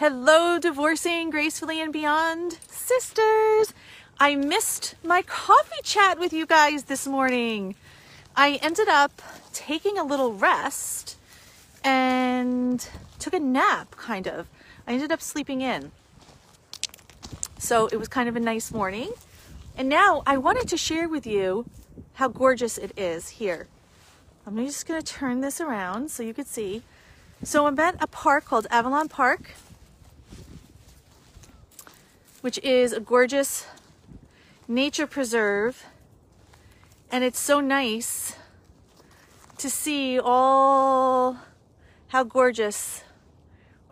Hello, divorcing gracefully and beyond sisters. I missed my coffee chat with you guys this morning. I ended up taking a little rest and took a nap, kind of. I ended up sleeping in. So it was kind of a nice morning. And now I wanted to share with you how gorgeous it is here. I'm just going to turn this around so you can see. So I'm at a park called Avalon Park, which is a gorgeous nature preserve. And it's so nice to see all how gorgeous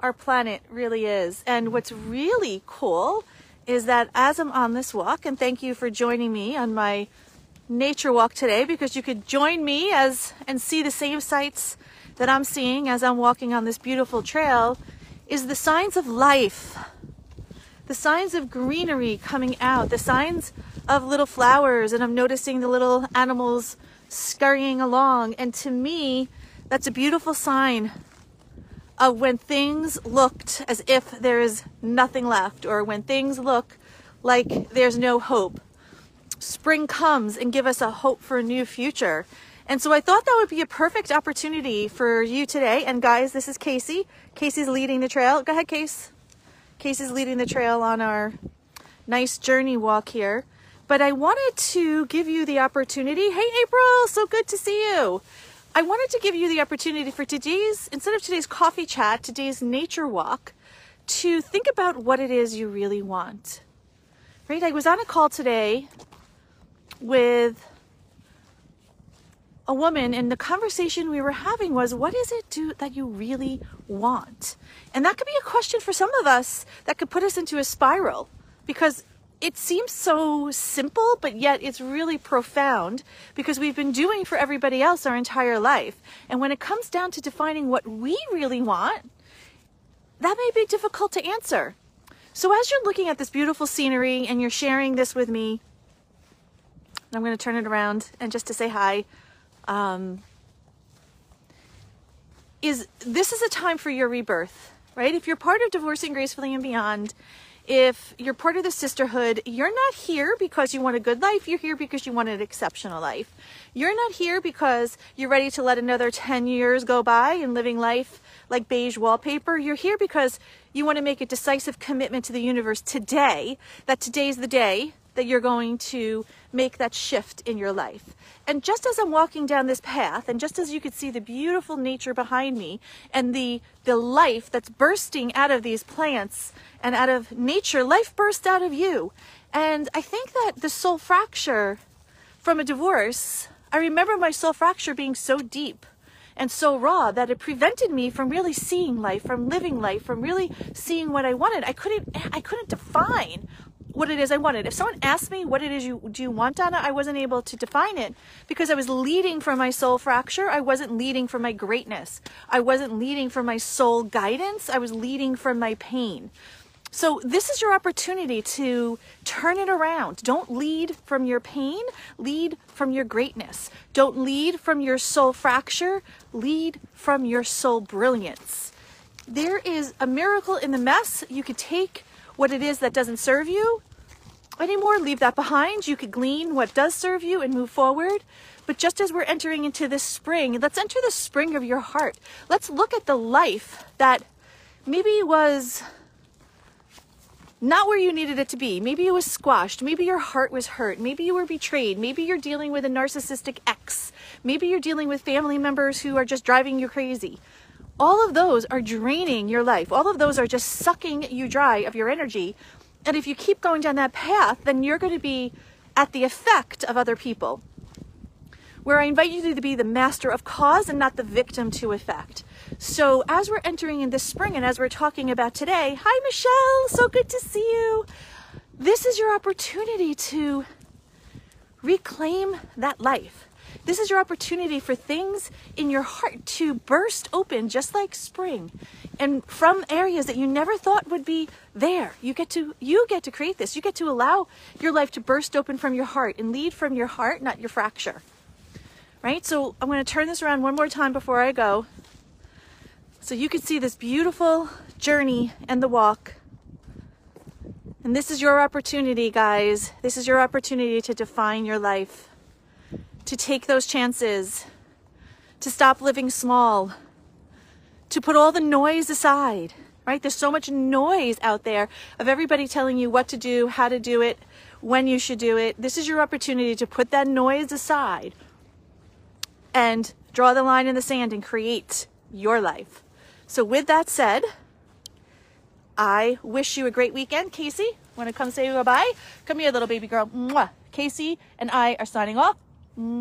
our planet really is. And what's really cool is that as I'm on this walk, and thank you for joining me on my nature walk today because you could join me as and see the same sights that I'm seeing as I'm walking on this beautiful trail is the signs of life. The signs of greenery coming out, the signs of little flowers, and I'm noticing the little animals scurrying along. And to me, that's a beautiful sign of when things looked as if there is nothing left, or when things look like there's no hope. Spring comes and give us a hope for a new future. And so I thought that would be a perfect opportunity for you today. And guys, this is Casey. Casey's leading the trail. Go ahead, Case. Casey's leading the trail on our nice journey walk here. But I wanted to give you the opportunity. Hey, April, so good to see you. I wanted to give you the opportunity for today's, instead of today's coffee chat, today's nature walk, to think about what it is you really want. Right? I was on a call today with a woman and the conversation we were having was what is it do that you really want? And that could be a question for some of us that could put us into a spiral because it seems so simple but yet it's really profound because we've been doing for everybody else our entire life. And when it comes down to defining what we really want that may be difficult to answer. So as you're looking at this beautiful scenery and you're sharing this with me i'm going to turn it around and just to say hi um, is this is a time for your rebirth, right? If you're part of Divorcing Gracefully and Beyond, if you're part of the sisterhood, you're not here because you want a good life. You're here because you want an exceptional life. You're not here because you're ready to let another 10 years go by and living life like beige wallpaper. You're here because you want to make a decisive commitment to the universe today, that today's the day that you're going to make that shift in your life. And just as I'm walking down this path, and just as you could see the beautiful nature behind me and the, the life that's bursting out of these plants and out of nature, life bursts out of you. And I think that the soul fracture from a divorce, I remember my soul fracture being so deep and so raw that it prevented me from really seeing life, from living life, from really seeing what I wanted. I couldn't I couldn't define what it is I wanted. If someone asked me what it is you do you want, Dona, I wasn't able to define it because I was leading from my soul fracture. I wasn't leading from my greatness. I wasn't leading from my soul guidance. I was leading from my pain. So this is your opportunity to turn it around. Don't lead from your pain, lead from your greatness. Don't lead from your soul fracture, lead from your soul brilliance. There is a miracle in the mess. You could take what it is that doesn't serve you anymore, leave that behind. You could glean what does serve you and move forward. But just as we're entering into this spring, let's enter the spring of your heart. Let's look at the life that maybe was not where you needed it to be. Maybe it was squashed. Maybe your heart was hurt. Maybe you were betrayed. Maybe you're dealing with a narcissistic ex. Maybe you're dealing with family members who are just driving you crazy. All of those are draining your life. All of those are just sucking you dry of your energy and if you keep going down that path, then you're going to be at the effect of other people. Where I invite you to be the master of cause and not the victim to effect. So, as we're entering in this spring and as we're talking about today, hi Michelle, so good to see you. This is your opportunity to reclaim that life this is your opportunity for things in your heart to burst open just like spring and from areas that you never thought would be there. You get to you get to create this. You get to allow your life to burst open from your heart and lead from your heart, not your fracture. Right? So I'm going to turn this around one more time before I go. So you can see this beautiful journey and the walk. And this is your opportunity, guys. This is your opportunity to define your life, to take those chances, to stop living small, to put all the noise aside, right? There's so much noise out there of everybody telling you what to do, how to do it, when you should do it. This is your opportunity to put that noise aside and draw the line in the sand and create your life. So, with that said, I wish you a great weekend. Casey, want to come say goodbye? Come here, little baby girl. Mwah. Casey and I are signing off. Mm.